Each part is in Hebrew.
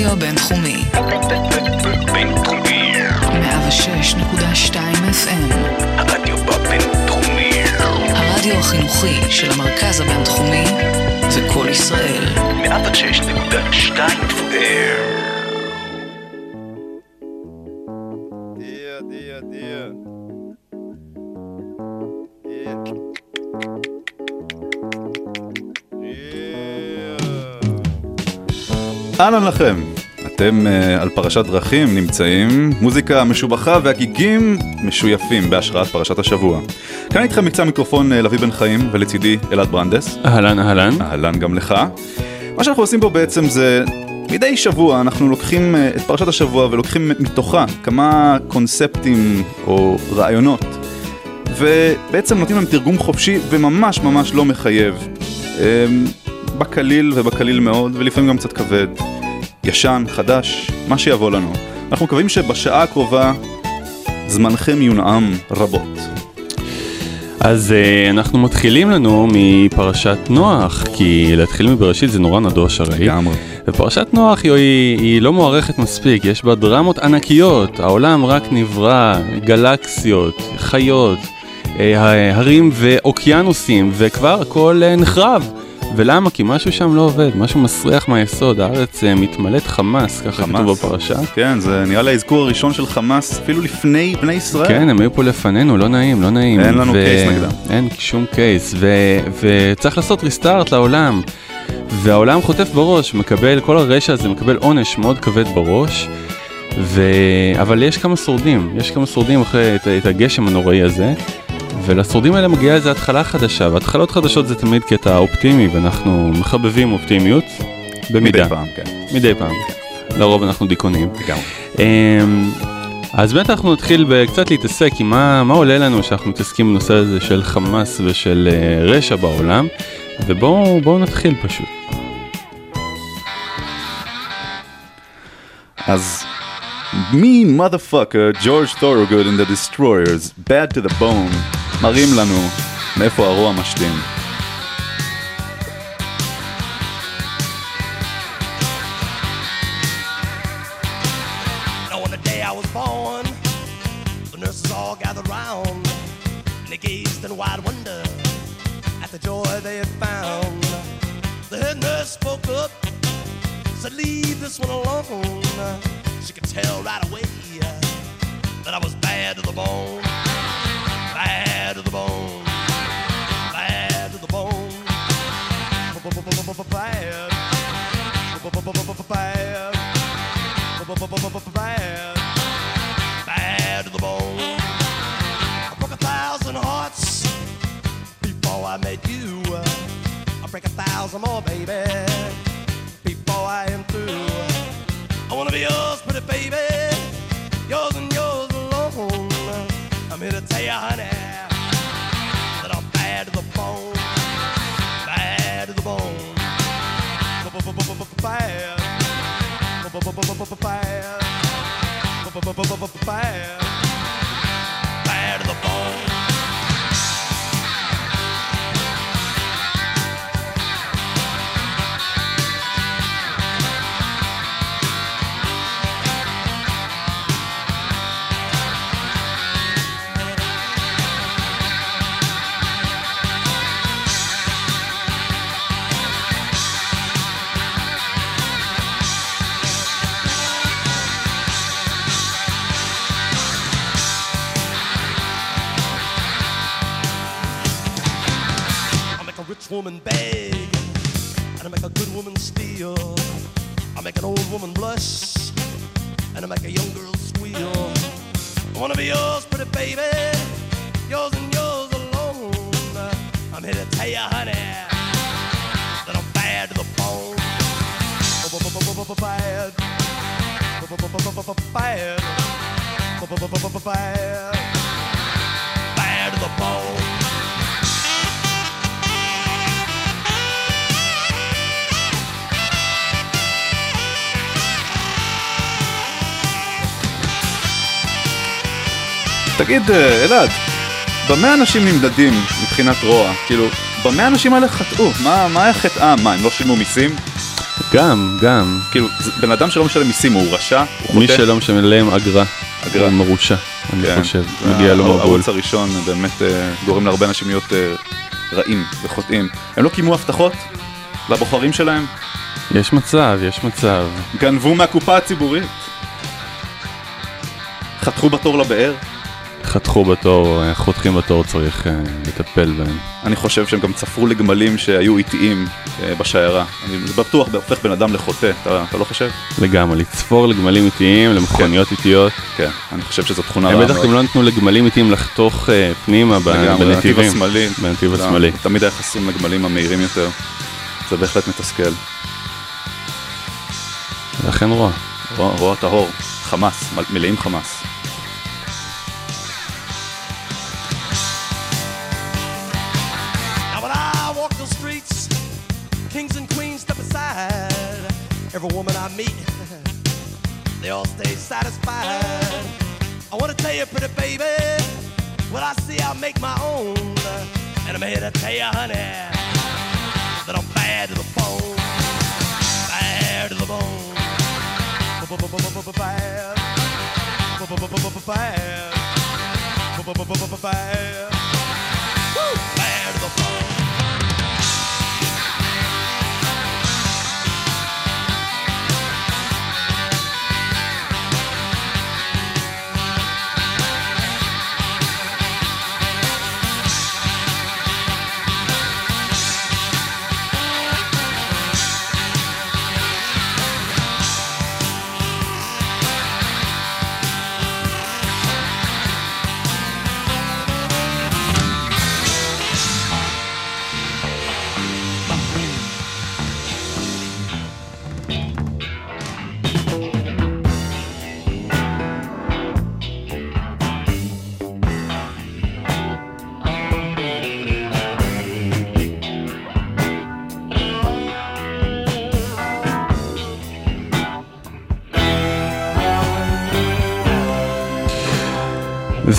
הרדיו הבינתחומי. בינתחומי. 106.2 FM. הרדיו בבינתחומי. הרדיו החינוכי של המרכז הבינתחומי זה קול ישראל. 106.2 FM. אהלן לכם, אתם uh, על פרשת דרכים נמצאים, מוזיקה משובחה והגיגים משויפים בהשראת פרשת השבוע. כאן איתכם מקצה המיקרופון uh, לביא בן חיים ולצידי אלעד ברנדס. אהלן אהלן. אהלן גם לך. מה שאנחנו עושים פה בעצם זה מדי שבוע אנחנו לוקחים uh, את פרשת השבוע ולוקחים מתוכה כמה קונספטים או רעיונות ובעצם נותנים להם תרגום חופשי וממש ממש לא מחייב. Um, בקליל ובקליל מאוד ולפעמים גם קצת כבד. ישן, חדש, מה שיבוא לנו. אנחנו מקווים שבשעה הקרובה זמנכם יונעם רבות. אז uh, אנחנו מתחילים לנו מפרשת נוח, כי להתחיל מבראשית זה נורא נדוש הרי. לגמרי. ופרשת נוח היא, היא, היא לא מוערכת מספיק, יש בה דרמות ענקיות, העולם רק נברא, גלקסיות, חיות, אה, הרים ואוקיינוסים, וכבר הכל אה, נחרב. ולמה? כי משהו שם לא עובד, משהו מסריח מהיסוד, הארץ אה, מתמלאת חמאס, ככה חמאס. כתוב בפרשה. כן, זה נראה לי האזכור הראשון של חמאס אפילו לפני בני ישראל. כן, הם היו פה לפנינו, לא נעים, לא נעים. אין לנו קייס נגדם. אין שום קייס, ו... וצריך לעשות ריסטארט לעולם. והעולם חוטף בראש, מקבל, כל הרשע הזה מקבל עונש מאוד כבד בראש. ו... אבל יש כמה שורדים, יש כמה שורדים אחרי את, את הגשם הנוראי הזה. ולשורדים האלה מגיעה איזו התחלה חדשה, והתחלות חדשות זה תמיד קטע אופטימי, ואנחנו מחבבים אופטימיות. במידה. מדי פעם, כן. מדי פעם, כן. לרוב אנחנו דיכאונים. לגמרי. אמ, אז באמת אנחנו נתחיל קצת להתעסק עם מה, מה עולה לנו שאנחנו מתעסקים בנושא הזה של חמאס ושל אה, רשע בעולם, ובואו בואו נתחיל פשוט. אז מי motherfucker ג'ורג' תורגוד and the destroyers bad to the bone מראים לנו מאיפה הרוע משתין. Now on the day I was born, the nurses all gathered round, and they gazed in wide wonder at the joy they had found. The head nurse spoke up, said, "Leave this one alone." She could tell right away that I was bad to the bone, bad to the bone, bad to the bone, bad, bad, bad, bad to the bone. I broke a thousand hearts before I met you. I break a thousand more, baby, before I am through. I wanna be yours, pretty baby, Bye. woman bad. תגיד, אה, אלעד, במה אנשים נמדדים מבחינת רוע? כאילו, במה האנשים האלה חטאו? מה, מה היה חטאם? מה, הם לא שילמו מיסים? גם, גם. כאילו, בן אדם שלא משלם מיסים הוא רשע? הוא מי חוטא? שלא משלם אגרה, אגרה. הוא מרושע, אני כן. חושב. מגיע לו מבול. הערוץ הראשון באמת אה, גורם להרבה אנשים להיות אה, רעים וחוטאים. הם לא קיימו הבטחות לבוחרים שלהם? יש מצב, יש מצב. גנבו מהקופה הציבורית? חתכו בתור לבאר? חתכו בתור, אה, חותכים בתור, צריך אה, לטפל בהם. אני חושב שהם גם צפרו לגמלים שהיו איטיים אה, בשיירה. אני בטוח זה הופך בן אדם לחוטא, אתה, אתה לא חושב? לגמרי, לצפור לגמלים איטיים, למכוניות איטיות. כן, אני חושב שזו תכונה הם רעה בטח מאוד. גם לא נתנו לגמלים איטיים לחתוך אה, פנימה ב- לגמרי, בנתיב בנתיבים. השמאלי. בנתיב לא, השמאלי. תמיד היה חסום לגמלים המהירים יותר. זה בהחלט מתסכל. לכן רוע. רוע רוע טהור, חמאס, מלאים חמאס. Tell you, pretty baby, what I see I'll make my own. And I'm here to tell you, honey, that I'm bad to the bone. Bad to the bone. Bad. Bad. Bad. To the bone.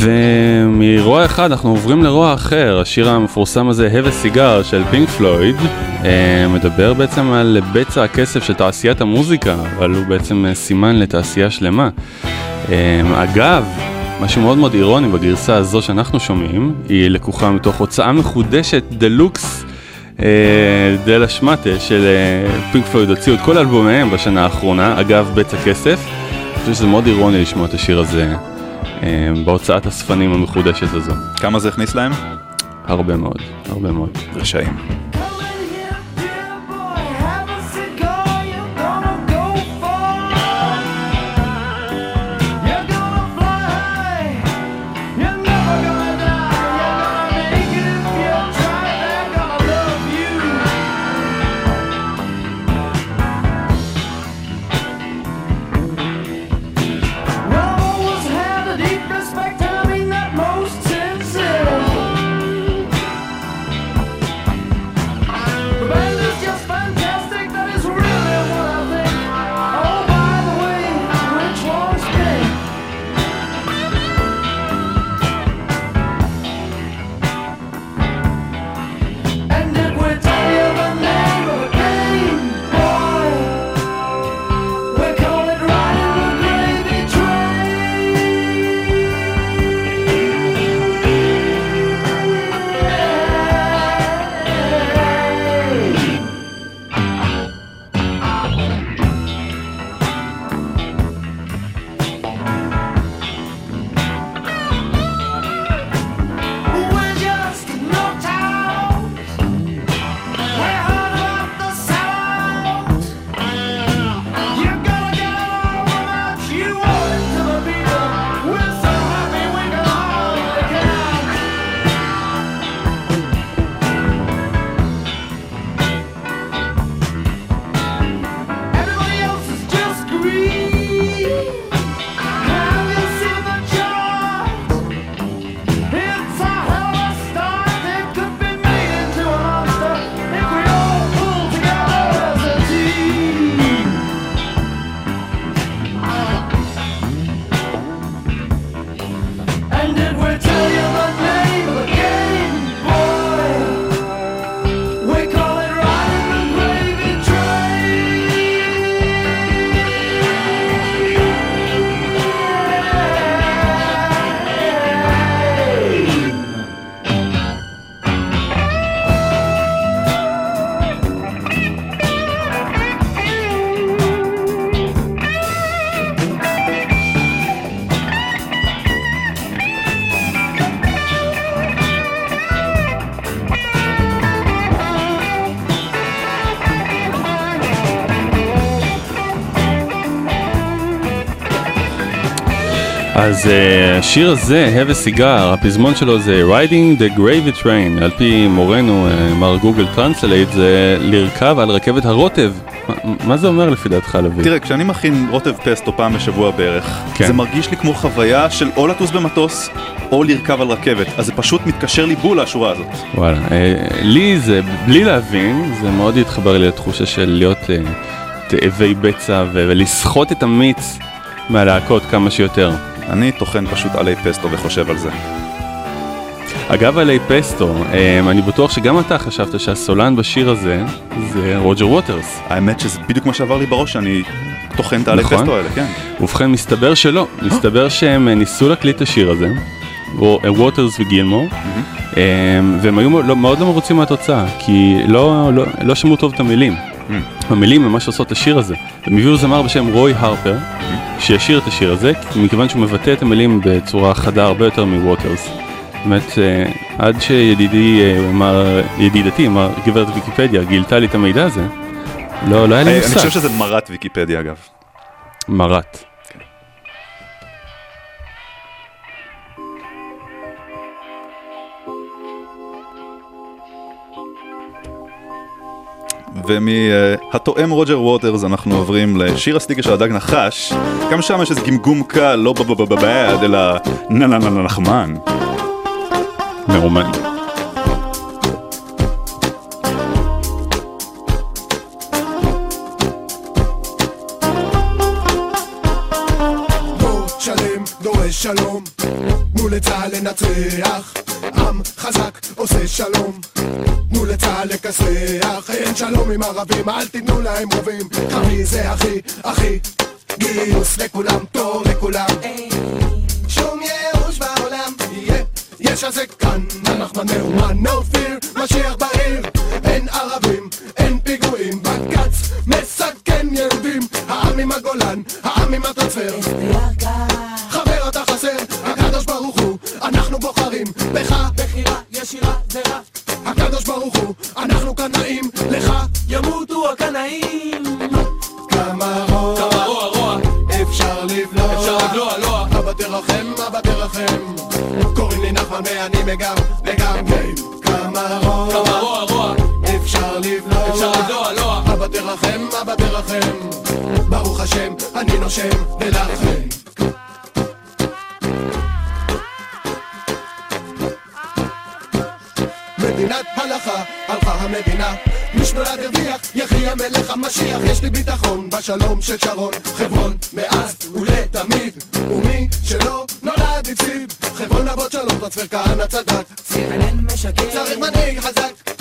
ומרוע אחד אנחנו עוברים לרוע אחר, השיר המפורסם הזה, Have a Cigar של פינק פלויד, אה, מדבר בעצם על בצע הכסף של תעשיית המוזיקה, אבל הוא בעצם אה, סימן לתעשייה שלמה. אה, אגב, משהו מאוד מאוד אירוני בגרסה הזו שאנחנו שומעים, היא לקוחה מתוך הוצאה מחודשת, דלוקס. דלה שמטה של פינק פלויד הוציאו את כל אלבומיהם בשנה האחרונה, אגב בצע כסף. אני חושב שזה מאוד אירוני לשמוע את השיר הזה בהוצאת אספנים המחודשת הזו. כמה זה הכניס להם? הרבה מאוד, הרבה מאוד. רשעים. אז אה, השיר הזה, Have a Cigar, הפזמון שלו זה Riding the Gravy Train, על פי מורנו, אה, מר גוגל טרנסלייט, זה לרכב על רכבת הרוטב. מה- מה זה אומר לפי דעתך, לוי? תראה, כשאני מכין רוטב פסטו פעם בשבוע בערך, כן. זה מרגיש לי כמו חוויה של או לטוס במטוס, או לרכב על רכבת, אז זה פשוט מתקשר לי בול לשורה הזאת. וואלה, אה, לי זה, בלי להבין, זה מאוד התחבר לי לתחושה של להיות אה, תאבי בצע ולסחוט את המיץ מהלהקות כמה שיותר. אני טוחן פשוט עלי פסטו וחושב על זה. אגב עלי פסטו, אה, אני בטוח שגם אתה חשבת שהסולן בשיר הזה זה רוג'ר ווטרס. האמת שזה בדיוק מה שעבר לי בראש, אני טוחן את העלי נכון. פסטו האלה, כן. ובכן, מסתבר שלא, מסתבר שהם אה, ניסו להקליט את השיר הזה, אה, ווטרס וגילמור, אה, והם היו לא- מאוד לא מרוצים מהתוצאה, כי לא, לא, לא שמעו טוב את המילים. המילים ממש עושות את השיר הזה. הם הביאו זמר בשם רוי הרפר, שישיר את השיר הזה, מכיוון שהוא מבטא את המילים בצורה חדה הרבה יותר מווטרס. באמת, אה, עד שידידי, אה, אמר, ידידתי, אמר, גברת ויקיפדיה, גילתה לי את המידע הזה, לא, לא היה לי אה, אני מושג. חושב שזה מרת ויקיפדיה אגב. מרת. ומהתואם רוג'ר ווטרס אנחנו עוברים לשיר הסטיקר של הדג נחש. גם שם יש איזה גמגום קל, לא בבבבבד, אלא נה נה נה נחמן. מאומן. לצה"ל לנצח, עם חזק עושה שלום, תנו לצה"ל לכסח, אין שלום עם ערבים, אל תיתנו להם רובים, קרבי זה הכי, הכי, גיוס לכולם, תור לכולם, שום ייאוש בעולם, יהיה, יש הזה כאן, אנחנו מאומן, no fear, משיח בעיר, אין ערבים, אין פיגועים, בג"ץ מסכן יהודים, העם עם הגולן, העם עם הטרנספר, ברוך הוא, אנחנו בוחרים בך בחירה ישירה זה רע. הקדוש ברוך הוא, אנחנו קנאים לך, ימותו הקנאים. כמה רוע, כמה רוע, רוע, אפשר לבלוע, אפשר לבלוע, לוע, אבא תרחם, אבא תרחם. קוראים לי נחמן ואני מגם, גיי. כמה רוע, כמה רוע, רוע, אפשר לבלוע, אפשר לבלוע, לוע, אבא תרחם, אבא תרחם. ברוך השם, אני נושם, ולכם. מדינת הלכה, המדינה. מי שנולד הרוויח, יחי המלך המשיח. יש לי ביטחון בשלום של שרון, חברון, מאז ולתמיד. ומי שלא נולד הפסיד. חברון אבות שלום, טרנספר כהנא צדק. צריך מנהיג חזק.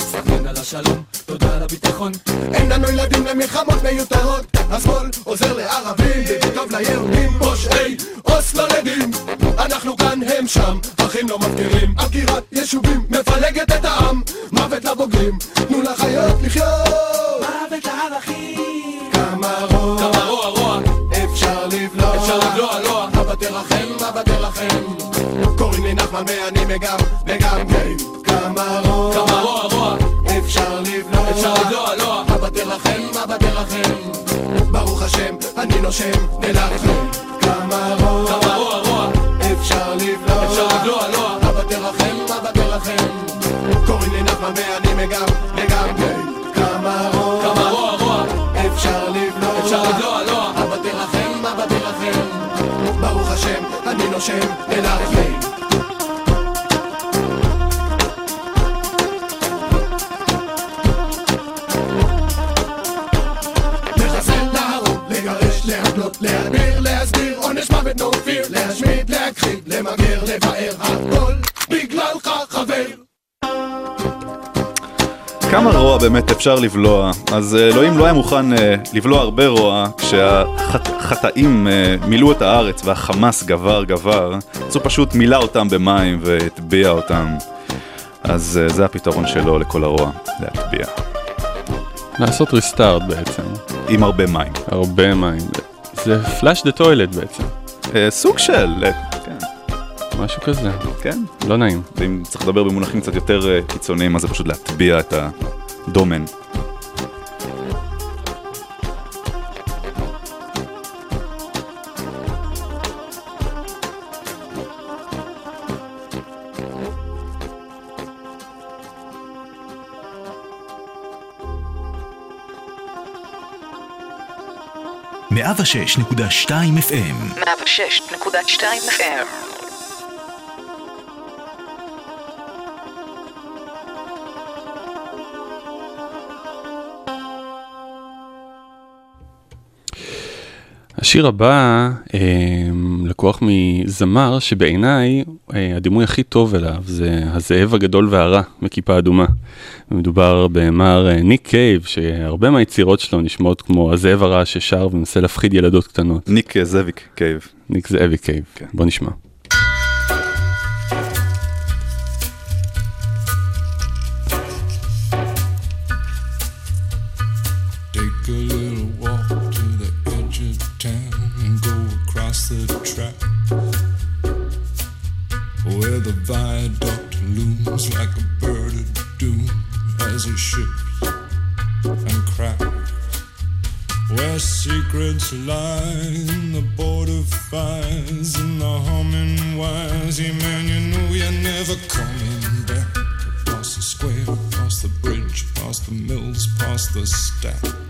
אין לנו ילדים למלחמות מיותרות השמאל עוזר לערבים וטוב ליהודים פושעי אוסלו לדין אנחנו כאן הם שם אחים לא מפקירים. עקירת יישובים מפלגת את העם מוות לבוגרים. תנו לחיות לחיות. מוות לערכים. כמה רוע כמה רוע רוע. אפשר לבלוע. אפשר לבלוע לוע אבא תרחם אבא תרחם. קוראים לי נחמן ואני מגם וגם גיי אני נושם ולכם כמה רוע כמה רוע רוע אפשר לבלוע. אפשר לבלוע לוע אבא תרחם אבא תרחם קוראים לי נחמן ואני מגם גיי כמה רוע כמה רוע. רוע אפשר לבלוע. אפשר לבלוע לוע אבא תרחם אבא תרחם ברוך השם אני נושם ולכם לחסל, מוות, no fear, להשמיד, להכחיד, למגר, לבאר, הכל בגללך חבר. כמה רוע באמת אפשר לבלוע, אז אה, אלוהים לא היה מוכן אה, לבלוע הרבה רוע כשהחטאים מילאו את הארץ והחמאס גבר גבר, אז הוא פשוט מילא אותם במים והטביע אותם. אז אה, זה הפתרון שלו לכל הרוע, להטביע. לעשות ריסטארט בעצם, עם הרבה מים. הרבה מים. זה פלאש דה טוילט בעצם, אה, סוג של, אה, כן, משהו כזה, כן. לא נעים. ואם צריך לדבר במונחים קצת יותר אה, קיצוניים, אז זה פשוט להטביע את הדומן. 106.2 FM 106.2 FM השיר הבא אה, לקוח מזמר שבעיניי אה, הדימוי הכי טוב אליו זה הזאב הגדול והרע מכיפה אדומה. מדובר במר אה, ניק קייב שהרבה מהיצירות שלו נשמעות כמו הזאב הרע ששר ומנסה להפחיד ילדות קטנות. ניק אה, זאביק קייב. ניק זאבי קייב, כן. בוא נשמע. Looms like a bird of doom as it shifts and cracks. Where secrets lie in the border fires and the humming wires. Yeah, man, you know you're never coming back. Across the square, across the bridge, past the mills, past the stacks.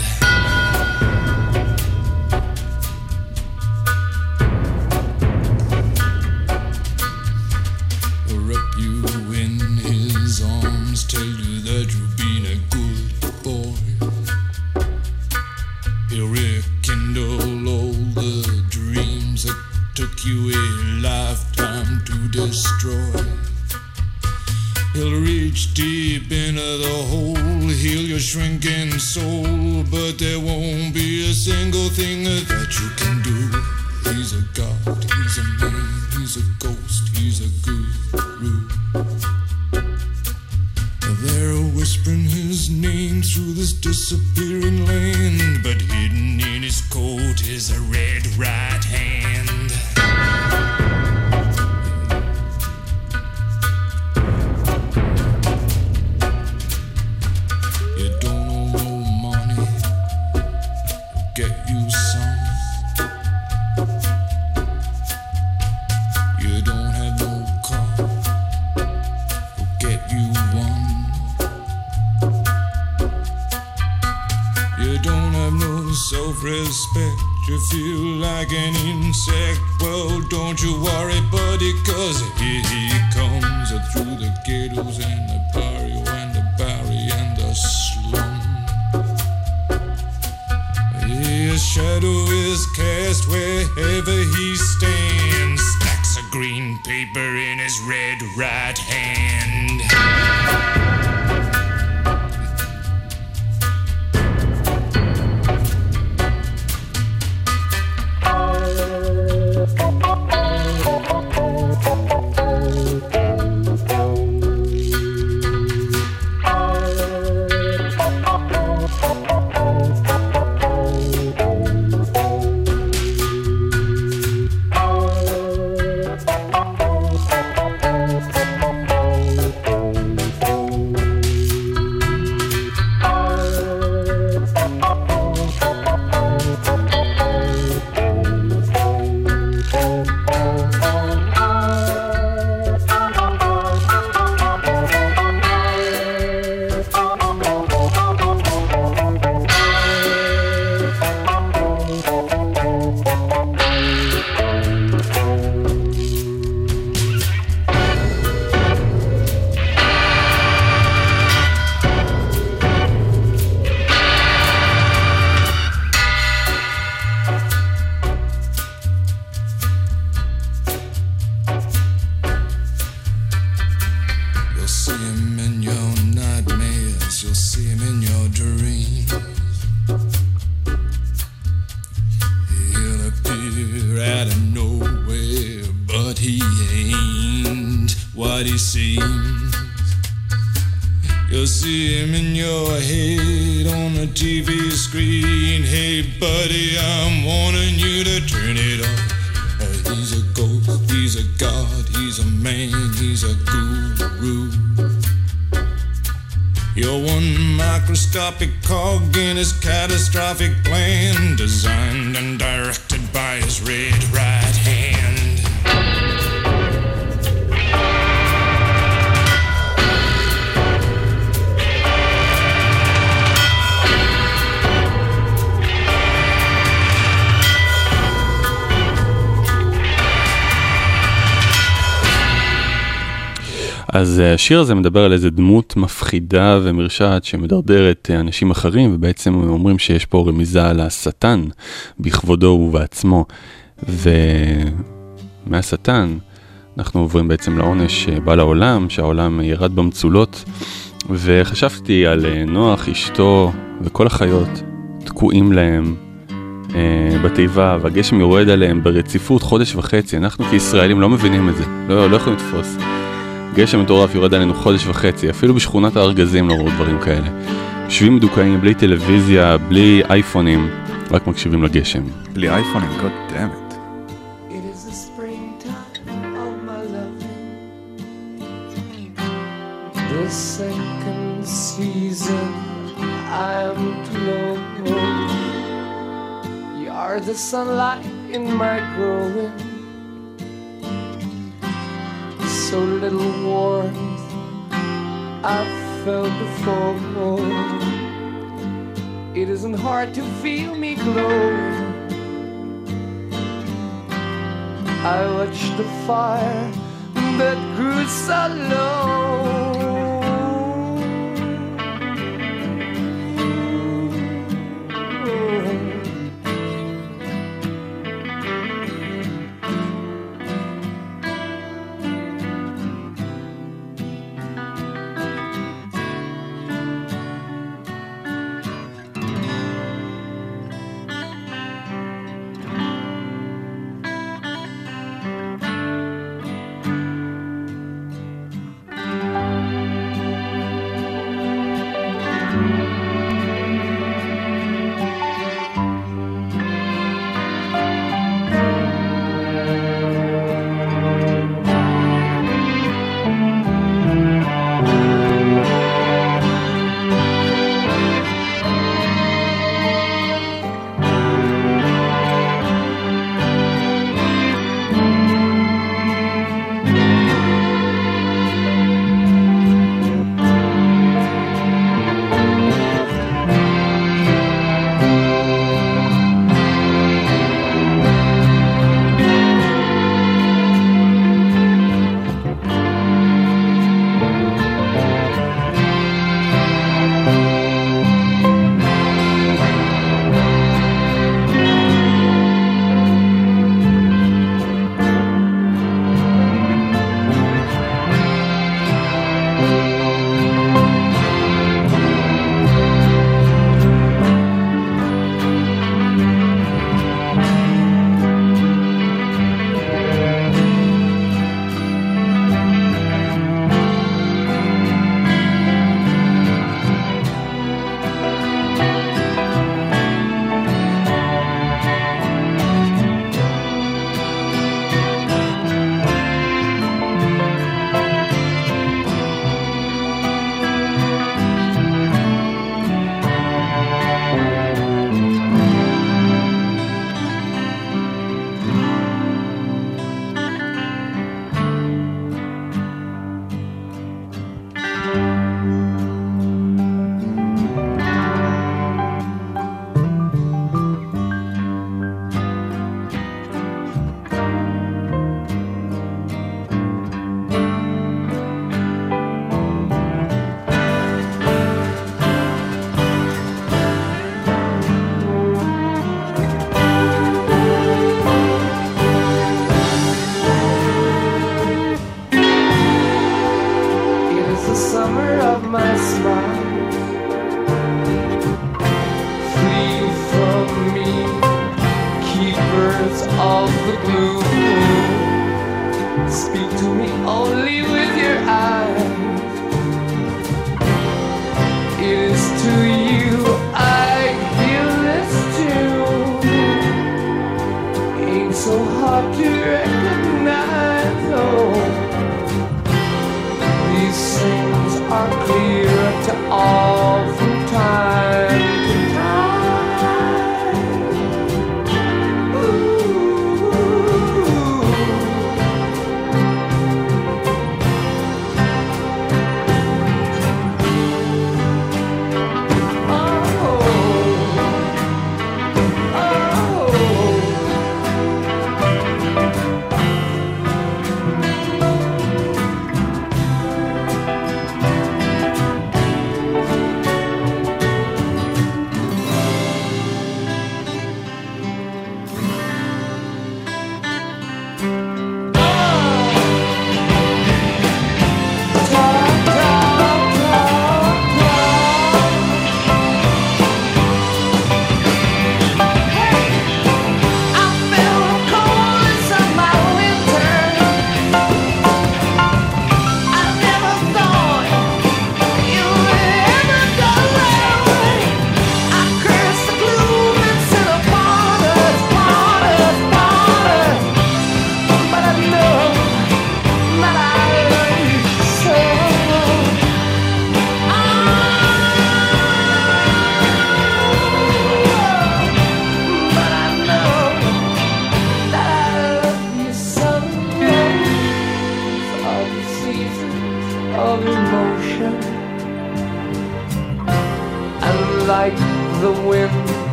His shadow is cast wherever he stands. Stacks of green paper in his red right hand. You're one microscopic cog in his catastrophic plan, designed and directed by his red right אז אה, השיר הזה מדבר על איזה דמות מפחידה ומרשעת שמדרדרת אה, אנשים אחרים, ובעצם אומרים שיש פה רמיזה על השטן בכבודו ובעצמו. ומהשטן אנחנו עוברים בעצם לעונש שבא לעולם, שהעולם ירד במצולות. וחשבתי על אה, נוח, אשתו וכל החיות תקועים להם אה, בתיבה, והגשם יורד עליהם ברציפות חודש וחצי. אנחנו כישראלים לא מבינים את זה, לא, לא יכולים לתפוס. גשם מטורף יורד עלינו חודש וחצי, אפילו בשכונת הארגזים לא ראו דברים כאלה. יושבים מדוכאים, בלי טלוויזיה, בלי אייפונים, רק מקשיבים לגשם. בלי אייפונים, God damn it. Second season. I'm you are the sunlight in my growing. So little warmth I've felt before. It isn't hard to feel me glow. I watched the fire that grew so low.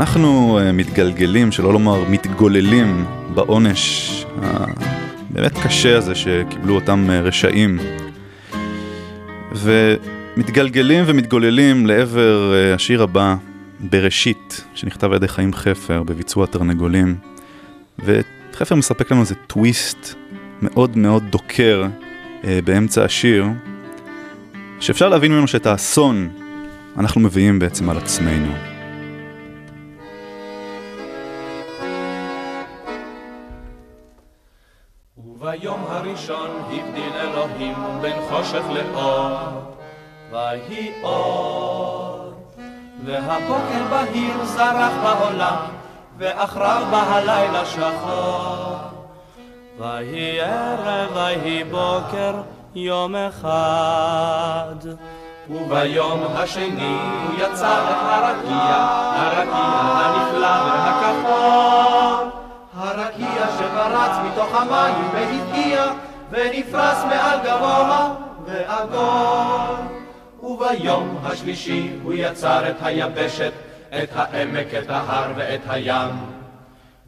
אנחנו אה, מתגלגלים, שלא לומר מתגוללים, בעונש הבאמת קשה הזה שקיבלו אותם אה, רשעים. ומתגלגלים ומתגוללים לעבר אה, השיר הבא, בראשית, שנכתב על ידי חיים חפר בביצוע תרנגולים. וחפר מספק לנו איזה טוויסט מאוד מאוד דוקר באמצע השיר, שאפשר להבין ממנו שאת האסון אנחנו מביאים בעצם על עצמנו. וביום הראשון הבדיל אלוהים בין חושך לאור, ויהי אור. והבוקר בהיר זרח בעולם, ואחריו בא הלילה שחור. ויהי ערב, ויהי בוקר, יום אחד. וביום השני הוא יצא את הרקיע, הרקיע הנפלא והכחול. הרקיע שפרץ מתוך המים והבקיע, ונפרס מעל גבוה ועגול. וביום השלישי הוא יצר את היבשת, את העמק, את ההר ואת הים.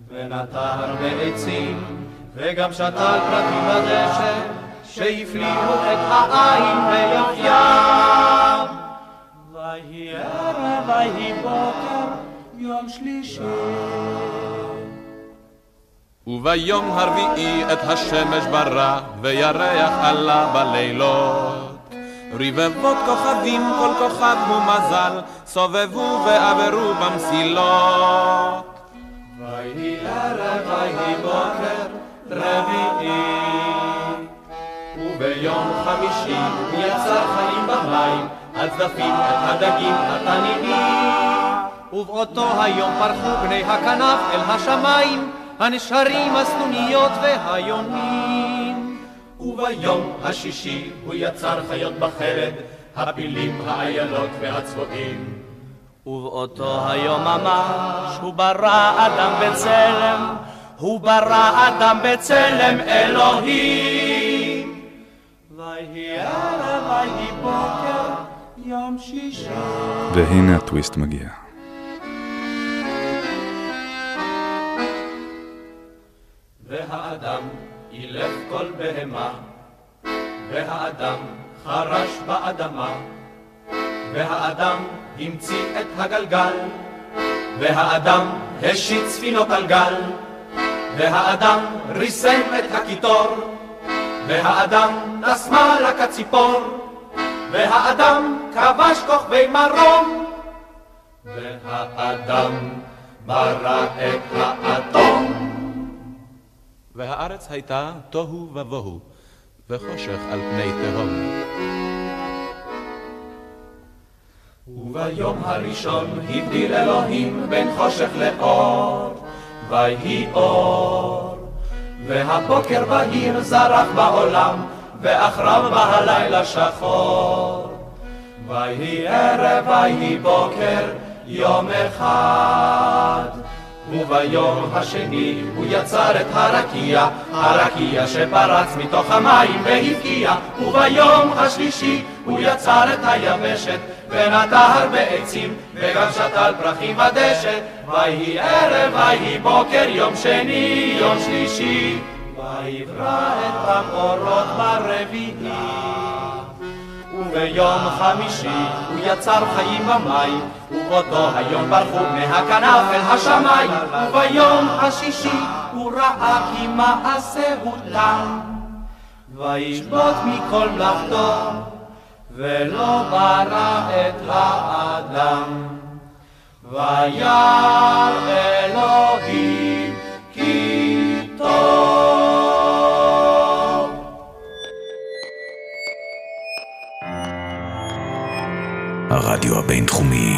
ונטר בעצים, וגם שתל פרטים בדשא, שהפליאו את העין ויופיים. ויהי ערב, ויהי בוקר, יום שלישי. וביום הרביעי את השמש ברא, וירח עלה בלילות. רבבות כוכבים, כל כוכב הוא מזל, סובבו ועברו במסילות. ויהי ערב, ויהי בוקר, רביעי. וביום חמישי הוא יצר חיים במים, הצדפים, הדגים, התנינים. ובאותו היום פרחו בני הכנף אל השמיים, הנשרים, הסנוניות והיונים. וביום השישי הוא יצר חיות בחרד, הפילים, האיילות והצבועים. ובאותו היום ממש הוא ברא אדם בצלם, הוא ברא אדם בצלם אלוהים. ויהי ערב, ויהי בוקר, יום שישי. והנה הטוויסט מגיע. והאדם אילף כל בהמה, והאדם חרש באדמה, והאדם המציא את הגלגל, והאדם השית ספינות על גל, והאדם ריסם את הקיטור, והאדם טס מעלה כציפור, והאדם כבש כוכבי מרום, והאדם ברא את האטום. והארץ הייתה תוהו ובוהו, וחושך על פני תהום. וביום הראשון הבדיל אלוהים בין חושך לאור, ויהי אור. והבוקר בהיר זרח בעולם, ואחריו בא הלילה שחור. ויהי ערב, ויהי בוקר, יום אחד. וביום השני הוא יצר את הרקיע, הרקיע שפרץ מתוך המים והבקיע, וביום השלישי הוא יצר את היבשת, ונטע הרבה עצים, וגם שתל פרחים בדשא, ויהי ערב, ויהי בוקר, יום שני, יום שלישי, ויברא את המורות ברביעי. וביום חמישי הוא יצר חיים במים, ובאותו היום ברחו מהכנף אל השמיים, וביום השישי הוא ראה כי מעשהו תם, וישבות מכל מלאכתו, ולא ברא את האדם. וירא אלוהים הרדיו הבינתחומי,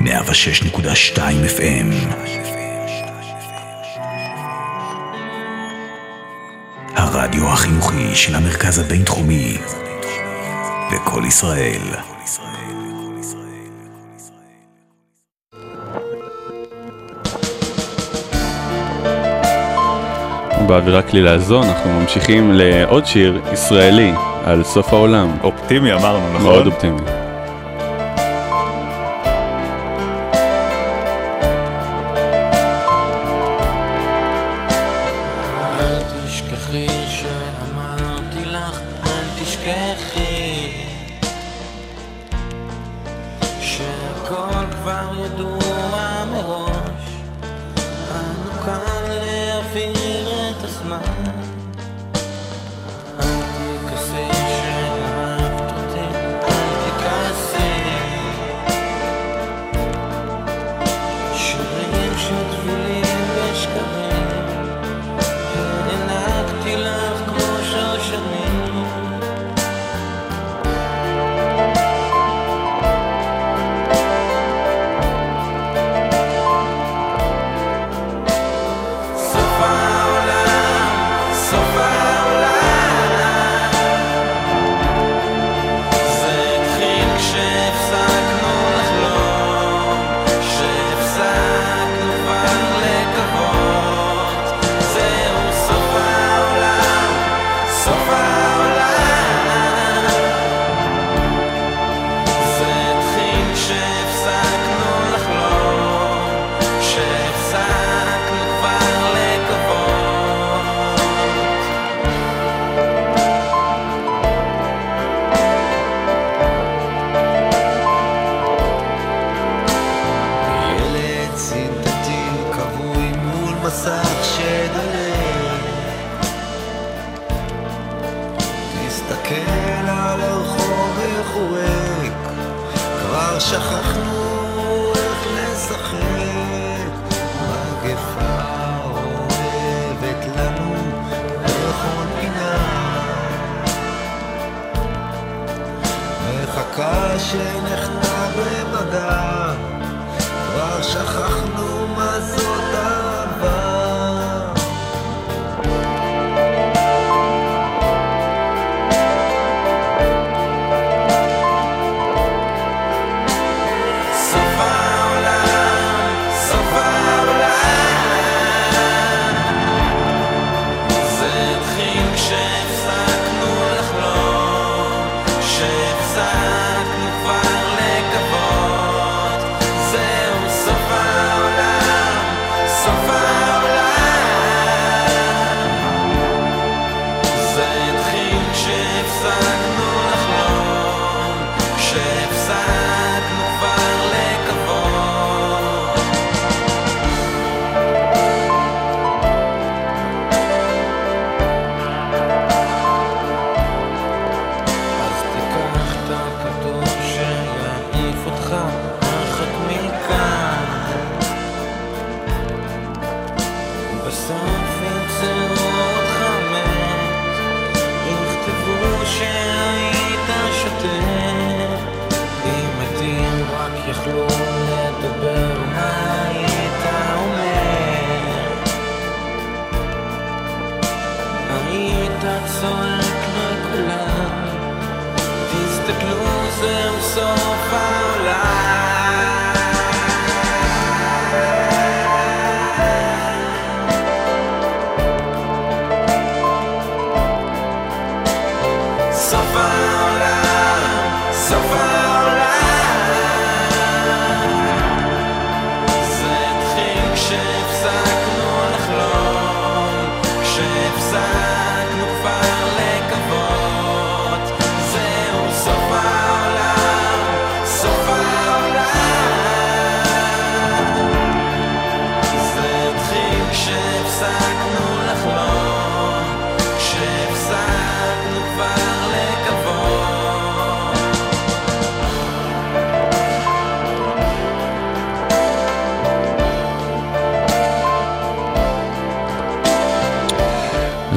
106.2 FM. הרדיו החינוכי של המרכז הבינתחומי, בקול ישראל. באווירה כלילה זו אנחנו ממשיכים לעוד שיר ישראלי על סוף העולם. אופטימי אמרנו, נכון? מאוד אופטימי.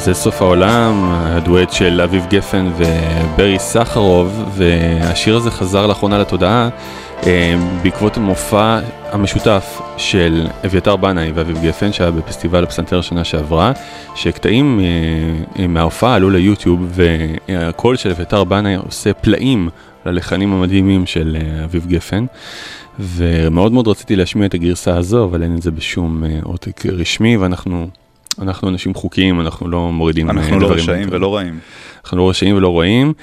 זה סוף העולם, הדואט של אביב גפן וברי סחרוב, והשיר הזה חזר לאחרונה לתודעה אה, בעקבות המופע המשותף של אביתר בנאי ואביב גפן, שהיה בפסטיבל הפסנתר שנה שעברה, שקטעים אה, מההופעה עלו ליוטיוב, והקול של אביתר בנאי עושה פלאים ללחנים המדהימים של אה, אביב גפן. ומאוד מאוד רציתי להשמיע את הגרסה הזו, אבל אין את זה בשום אה, עותק רשמי, ואנחנו אנחנו אנשים חוקיים, אנחנו לא מורידים אנחנו אה, לא דברים. רשעים ולא רעים. אנחנו לא רשעים ולא רואים.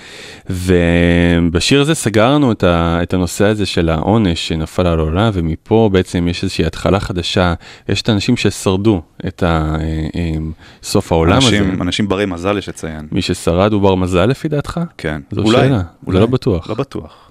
ובשיר הזה סגרנו את, ה, את הנושא הזה של העונש שנפל על העולם, ומפה בעצם יש איזושהי התחלה חדשה. יש את האנשים ששרדו את ה, אה, אה, סוף העולם אנשים, הזה. אנשים ברי מזל יש לציין. מי ששרד הוא בר מזל לפי דעתך? כן. זו אולי, שאלה, אולי. זה לא בטוח. לא בטוח.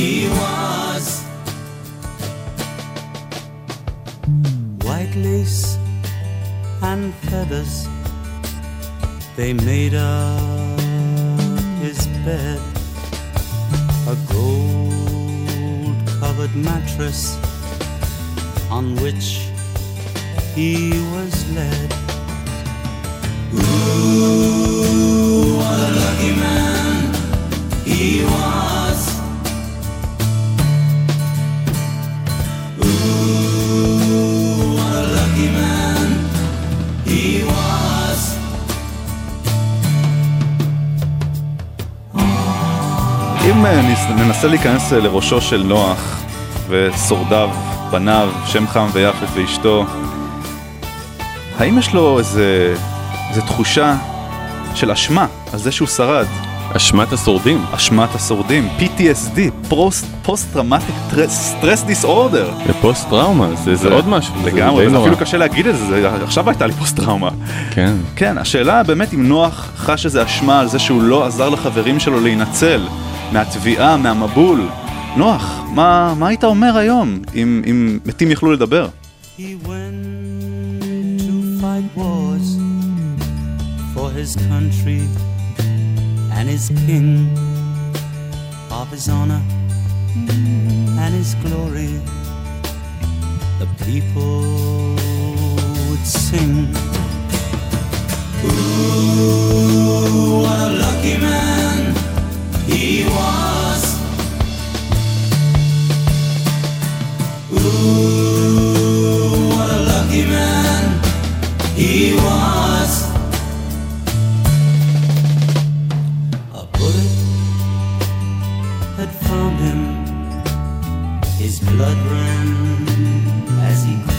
he was. White lace and feathers, they made up his bed. A gold covered mattress on which he was led. Ooh, what a lucky man he was. ננסה להיכנס אה, לראשו של נוח ושורדיו, בניו, שם חם ויפת ואשתו, האם יש לו איזה, איזה תחושה של אשמה על זה שהוא שרד? אשמת השורדים. אשמת השורדים, PTSD, post traumatic stress disorder. זה פוסט טראומה, זה, זה עוד משהו. זה לגמרי, זה נורא. אפילו קשה להגיד את זה, זה, עכשיו הייתה לי פוסט טראומה. כן. כן, השאלה באמת אם נוח חש איזה אשמה על זה שהוא לא עזר לחברים שלו להינצל מהתביעה, מהמבול. נוח, מה, מה היית אומר היום אם, אם מתים יכלו לדבר? His country and his king, of his honor and his glory. The people would sing. Ooh, what a lucky man he was. Ooh, what a lucky man he was. A bullet had found him. His blood ran as he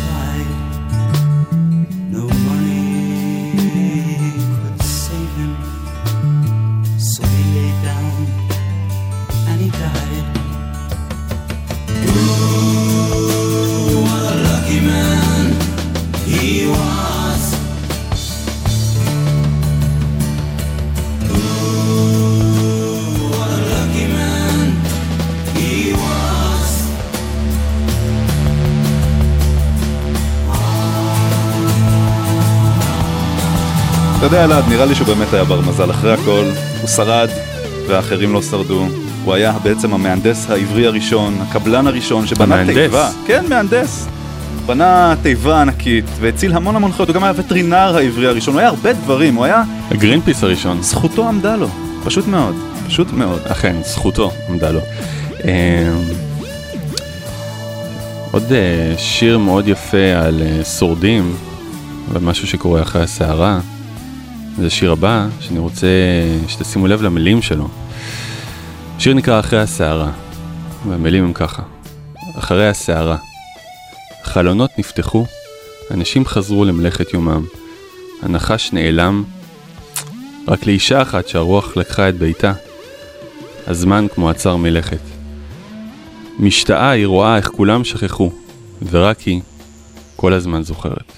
יודע, אלעד, נראה לי שהוא באמת היה בר מזל. אחרי הכל, הוא שרד והאחרים לא שרדו. הוא היה בעצם המהנדס העברי הראשון, הקבלן הראשון שבנה המהנדס. תיבה. כן, מהנדס. בנה תיבה ענקית והציל המון המון חיות, הוא גם היה הווטרינר העברי הראשון, הוא היה הרבה דברים, הוא היה... הגרינפיס הראשון. זכותו עמדה לו, פשוט מאוד, פשוט מאוד. אכן, זכותו עמדה לו. אה, עוד אה, שיר מאוד יפה על אה, שורדים, ומשהו שקורה אחרי הסערה, זה השיר הבא, שאני רוצה שתשימו לב למילים שלו. השיר נקרא אחרי הסערה, והמילים הם ככה: אחרי הסערה, חלונות נפתחו, אנשים חזרו למלאכת יומם, הנחש נעלם, רק לאישה אחת שהרוח לקחה את ביתה. הזמן כמו עצר מלכת. משתאה היא רואה איך כולם שכחו, ורק היא כל הזמן זוכרת.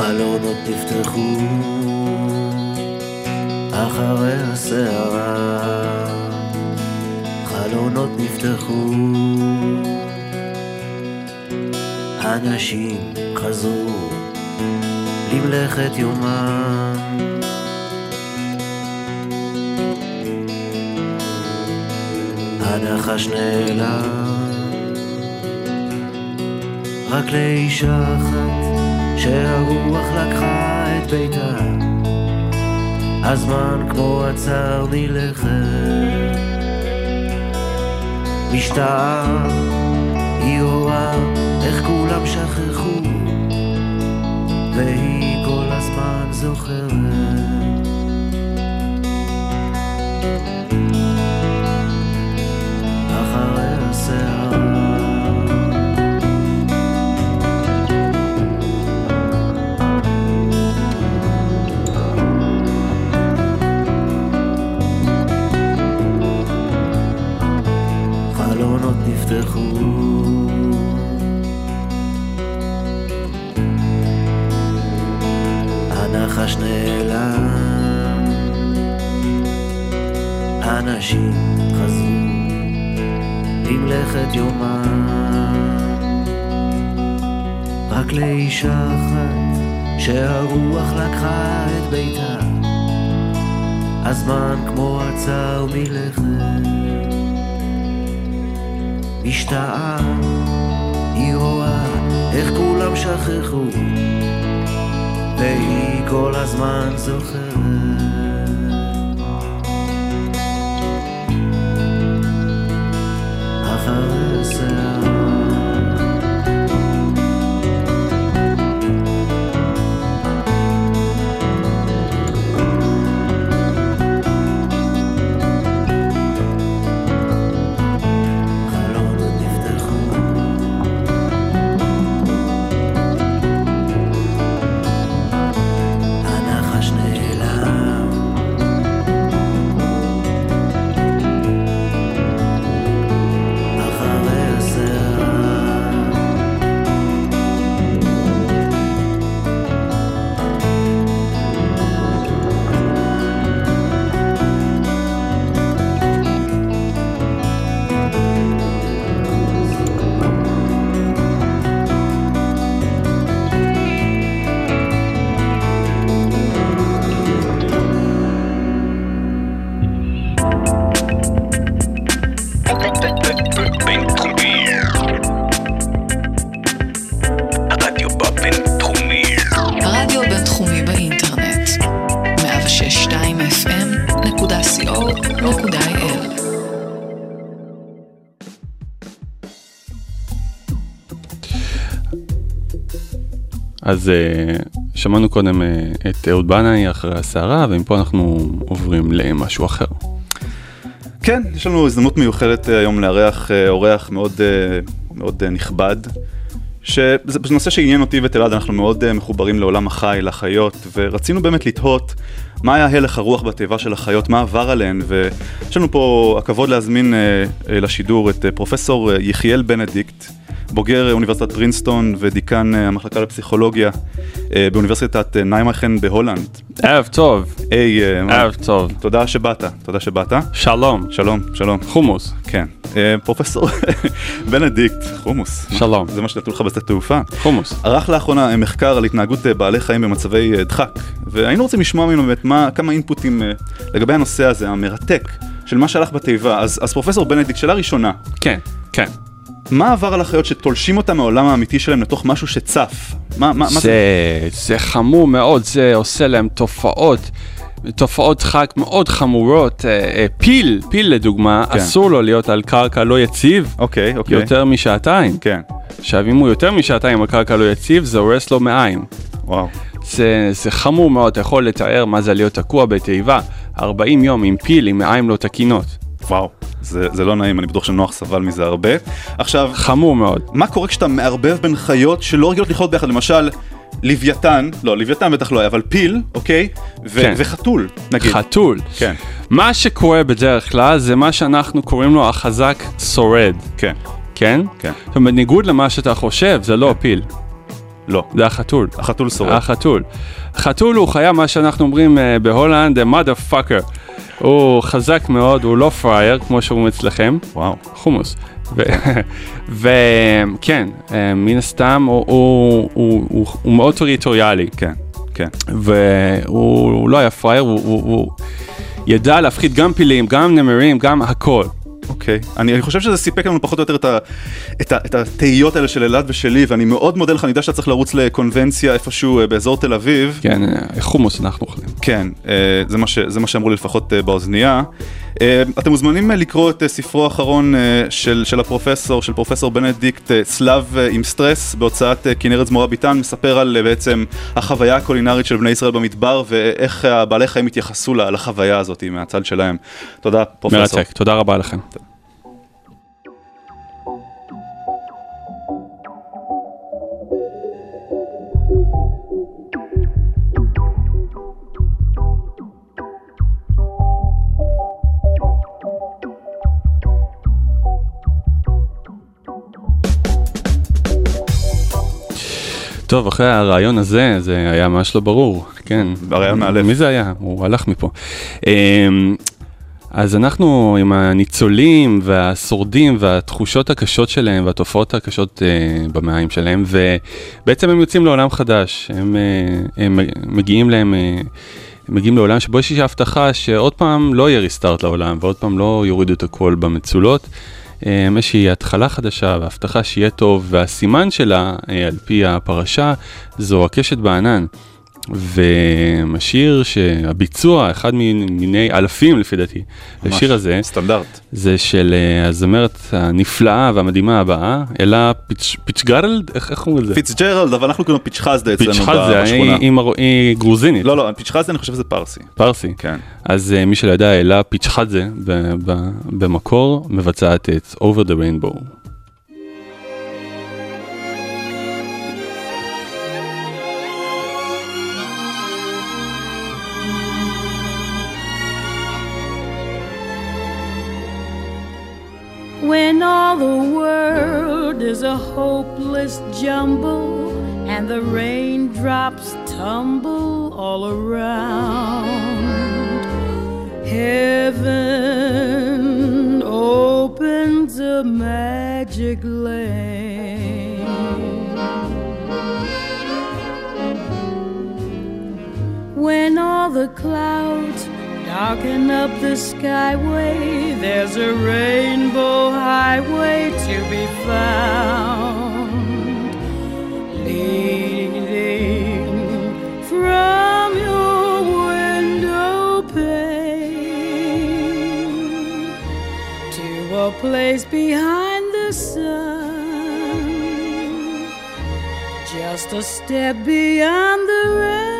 חלונות נפתחו. אחרי הסערה חלונות נפתחו. אנשים חזרו למלאכת יומם הנחש נעלם רק לאישה אחת שהרוח לקחה את ביתה הזמן כמו עצר מלכת. משתאה היא רואה איך כולם שכחו והיא כל הזמן זוכרת נפתחו הנחש נעלם. אנשים חזרו. למלאכת יומם. רק לאישה אחת שהרוח לקחה את ביתה. הזמן כמו עצר מלכת משתאה היא רואה איך כולם שכחו והיא כל הזמן זוכרת. אחרי הסערה שמענו קודם uh, את אהוד בנאי אחרי הסערה, ומפה אנחנו עוברים למשהו אחר. כן, יש לנו הזדמנות מיוחדת אה, היום לארח אה, אורח מאוד, אה, מאוד אה, נכבד, שזה נושא שעניין אותי ואת אלעד, אנחנו מאוד אה, מחוברים לעולם החי, לחיות, ורצינו באמת לתהות מה היה הלך הרוח בתיבה של החיות, מה עבר עליהן, ויש לנו פה הכבוד להזמין אה, אה, לשידור את אה, פרופסור אה, יחיאל בנדיקט, בוגר אה, אוניברסיטת פרינסטון ודיקן אה, המחלקה לפסיכולוגיה אה, באוניברסיטת ניימיכן בהולנד. ערב טוב. היי, ערב טוב. תודה שבאת, תודה שבאת. שלום. שלום, שלום. חומוס. כן. פרופסור בנדיקט, חומוס. שלום. זה מה שנתנו לך בשדה תעופה. חומוס. ערך לאחרונה מחקר על התנהגות בעלי חיים במצבי דחק, והיינו רוצים לשמוע ממנו באמת מה, כמה אינפוטים לגבי הנושא הזה, המרתק, של מה שהלך בתיבה. אז, אז פרופסור בנדיקט, שאלה ראשונה. כן, כן. מה עבר על החיות שתולשים אותם מהעולם האמיתי שלהם לתוך משהו שצף? מה, מה, מה זה, זה חמור מאוד, זה עושה להם תופעות תופעות דחק מאוד חמורות, אה, אה, פיל, פיל לדוגמה, כן. אסור לו להיות על קרקע לא יציב אוקיי, אוקיי. יותר משעתיים. כן. עכשיו, אם הוא יותר משעתיים על קרקע לא יציב, זה הורס לו מעיים. וואו. זה, זה חמור מאוד, אתה יכול לתאר מה זה להיות תקוע בתיבה 40 יום עם פיל, עם מעיים לא תקינות. וואו. זה, זה לא נעים, אני בטוח שנוח סבל מזה הרבה. עכשיו, חמור מאוד. מה קורה כשאתה מערבב בין חיות שלא רגילות לחיות ביחד? למשל, לוויתן, לא, לוויתן בטח לא היה, אבל פיל, אוקיי? ו- כן. וחתול, נגיד. חתול. כן. מה שקורה בדרך כלל זה מה שאנחנו קוראים לו החזק שורד. כן. כן? כן. עכשיו, בניגוד למה שאתה חושב, זה לא פיל. לא. זה החתול. החתול שורד. החתול. חתול הוא חיה, מה שאנחנו אומרים uh, בהולנד, a mother fucker. הוא חזק מאוד, הוא לא פראייר, כמו שאומרים אצלכם. וואו. חומוס. וכן, מן הסתם הוא, הוא, הוא, הוא, הוא מאוד טריטוריאלי. כן, כן. והוא הוא לא היה פראייר, הוא, הוא, הוא ידע להפחיד גם פילים, גם נמרים, גם הכל. אוקיי. אני, אני חושב שזה סיפק לנו פחות או יותר את, התהיות האלה של אלעד ושלי, ואני מאוד מודה לך, אני יודע שאתה צריך לרוץ לקונבנציה איפשהו אה, באזור תל אביב. כן, אה, חומוס אנחנו אוכלים. כן, אה, זה מה, ש, זה מה שאמרו לי לפחות באוזנייה. אה, אתם מוזמנים אה, לקרוא את אה, ספרו האחרון של, של הפרופסור, של פרופסור בנדיקט, אה, עם סטרס, בהוצאת כנרת זמורה ביטן, מספר על בעצם החוויה הקולינרית של בני ישראל במדבר, ואיך הבעלי חיים התייחסו לחוויה הזאת מהצד שלהם. תודה, פרופסור. מרתק, תודה רבה לכם. טוב, אחרי הרעיון הזה, זה היה ממש לא ברור, כן. הרעיון מאלף. מי זה היה? הוא הלך מפה. אמ, אז אנחנו עם הניצולים והשורדים והתחושות הקשות שלהם והתופעות הקשות אה, במים שלהם, ובעצם הם יוצאים לעולם חדש, הם, אה, הם מגיעים להם... הם מגיעים לעולם שבו יש איזושהי הבטחה שעוד פעם לא יהיה ריסטארט לעולם ועוד פעם לא יורידו את הכל במצולות. אה, איזושהי התחלה חדשה והבטחה שיהיה טוב והסימן שלה אה, על פי הפרשה זו הקשת בענן. והשיר שהביצוע, אחד מיני אלפים לפי דעתי, ממש, השיר הזה, סטנדרט. זה של אה, הזמרת הנפלאה והמדהימה הבאה, אלה פיצ'גרלד, איך איך קוראים לזה? פיצג'רלד, אבל אנחנו קוראים פיצ'חזדה אצלנו פיצ'חזדה, בשכונה. היא- היא מרו- היא גרוזינית. לא, לא, פיצ'חזדה אני חושב שזה פרסי. פרסי. כן. אז אה, מי שלא יודע, אלה ב- במקור מבצעת את Over the Rainbow. When all the world is a hopeless jumble and the raindrops tumble all around, heaven opens a magic lane. When all the clouds darken up the skyway, there's a rainbow highway to be found. Leading from your window pane to a place behind the sun, just a step beyond the rain.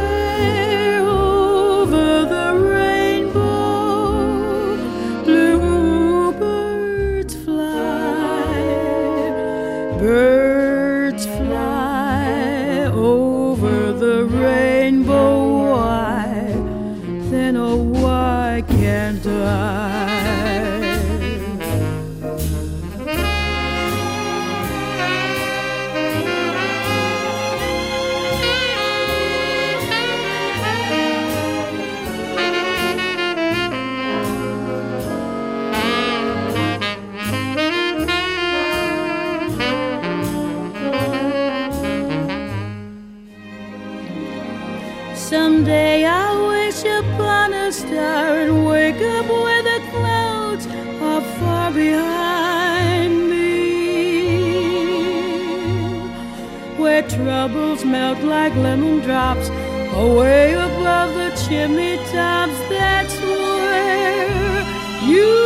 melt like lemon drops away above the chimney tops. That's where you'll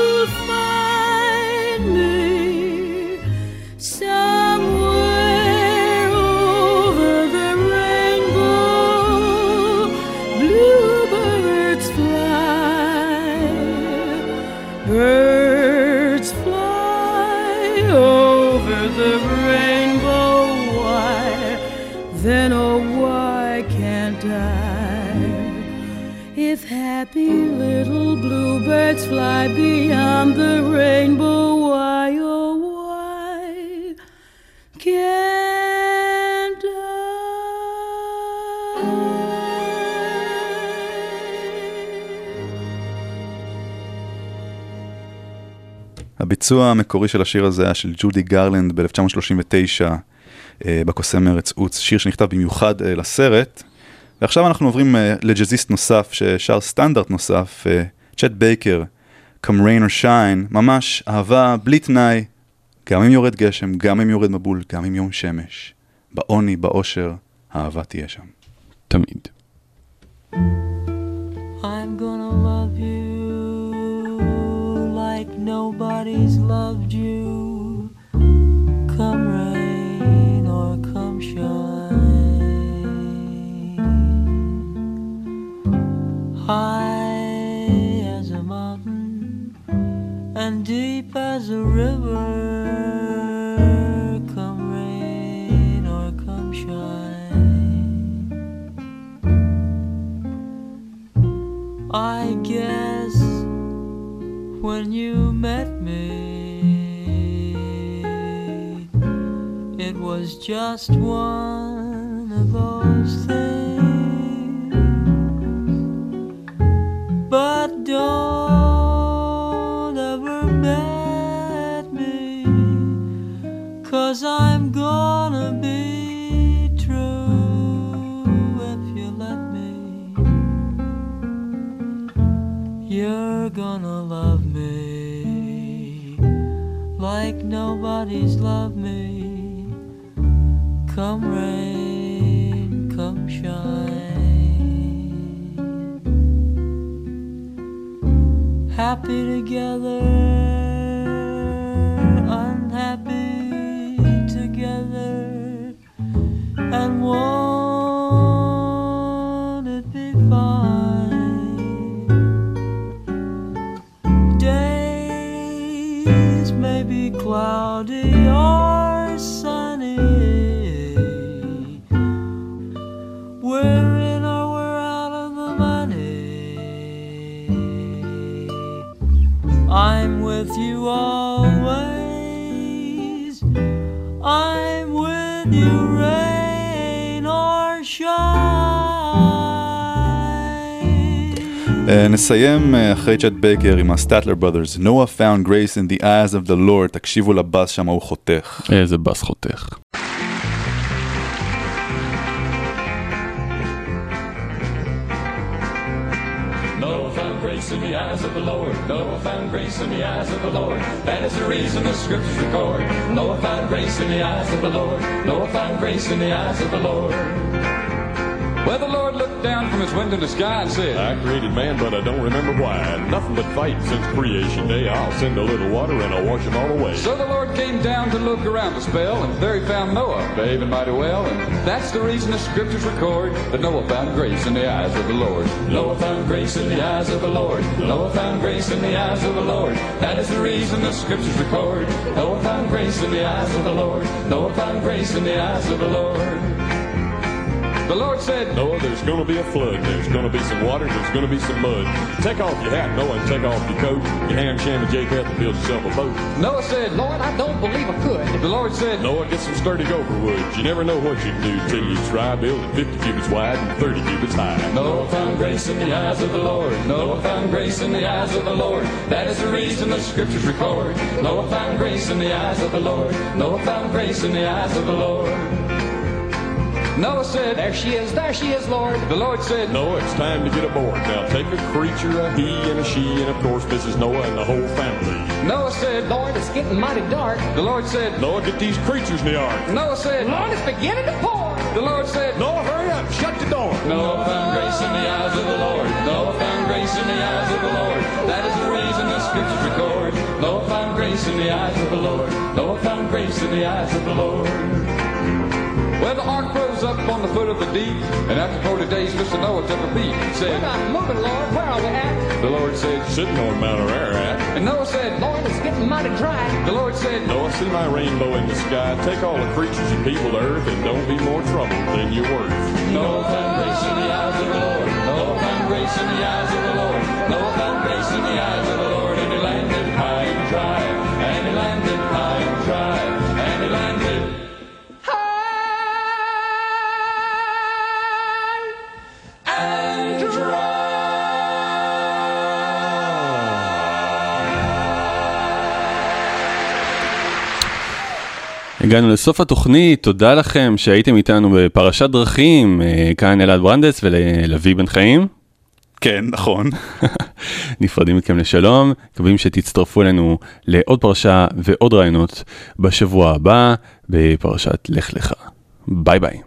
bluebirds fly beyond the rainbow, why, oh, why can't הביצוע המקורי של השיר הזה היה של ג'ודי גרלנד ב-1939 בקוסם ארץ עוץ, שיר שנכתב במיוחד אה, לסרט. ועכשיו אנחנו עוברים אה, לג'אזיסט נוסף ששר סטנדרט נוסף, אה, צ'ט בייקר, Come Rain or Shine, ממש אהבה בלי תנאי, גם אם יורד גשם, גם אם יורד מבול, גם אם יום שמש. בעוני, באושר, האהבה תהיה שם. תמיד. I'm gonna love you like nobody's loved you. Come rain or come shine. High and deep as a river. Come rain or come shine. I guess when you met me, it was just one of those things. But don't cause I'm gonna be true if you let me. You're gonna love me like nobody's loved me. Come rain, come shine. Happy together, 伴我 אה, נסיים אה, אחרי צ'אט בייקר עם הסטטלר ברודרס, Noah found grace in the eyes of the Lord, תקשיבו לבאס שם הוא חותך. איזה בס חותך. Grace in the eyes of the Lord. Noah found grace in the eyes of the Lord. That is the reason the scriptures record. Noah found grace in the eyes of the Lord. Noah found grace in the eyes of the Lord. Well, the Lord his window in the sky and said, I created man, but I don't remember why. Nothing but fight since creation day. I'll send a little water and I'll wash them all away. So the Lord came down to look around a spell, and there he found Noah behaving mighty well. And that's the reason the scriptures record that Noah found grace in the eyes of the Lord. Noah found grace in the eyes of the Lord. Noah found grace in the eyes of the Lord. That is the reason the scriptures record. Noah found grace in the eyes of the Lord. Noah found grace in the eyes of the Lord. The Lord said, Noah, there's going to be a flood. There's going to be some water. There's going to be some mud. Take off your hat, Noah, and take off your coat. Your ham, sham, and Jacob and build yourself a boat. Noah said, Lord, I don't believe I could. The Lord said, Noah, get some sturdy gopher wood. You never know what you can do till you try. Build it 50 cubits wide and 30 cubits high. Noah found grace in the eyes of the Lord. Noah found grace in the eyes of the Lord. That is the reason the scriptures record. Noah found grace in the eyes of the Lord. Noah found grace in the eyes of the Lord. Noah said, There she is, there she is, Lord. The Lord said, Noah, it's time to get aboard. Now take a creature, a he and a she, and of course Mrs. Noah and the whole family. Noah said, Lord, it's getting mighty dark. The Lord said, Noah, get these creatures in the ark. Noah said, Lord, it's beginning to pour. The Lord said, Noah, hurry up, shut the door. Noah found grace in the eyes of the Lord. Noah found grace in the eyes of the Lord. That is the reason the scriptures record. Noah found grace in the eyes of the Lord. Noah found grace in the eyes of the Lord. Well, the ark rose up on the foot of the deep, and after 40 days, Mr. Noah took a peek. Said, We're not moving, Lord. Where are we at? The Lord said, Sitting on Mount Ararat. And Noah said, Lord, it's getting mighty dry. The Lord said, Noah, see my rainbow in the sky. Take all the creatures and people to earth, and don't be more trouble than you're worth. Noah found grace in the eyes of the Lord. Noah found grace in the eyes of the Lord. Noah found grace in the eyes הגענו לסוף התוכנית, תודה לכם שהייתם איתנו בפרשת דרכים, אה, כאן אלעד ברנדס וללוי בן חיים. כן, נכון. נפרדים מכם לשלום, מקווים שתצטרפו אלינו לעוד פרשה ועוד רעיונות בשבוע הבא בפרשת לך לך. ביי ביי.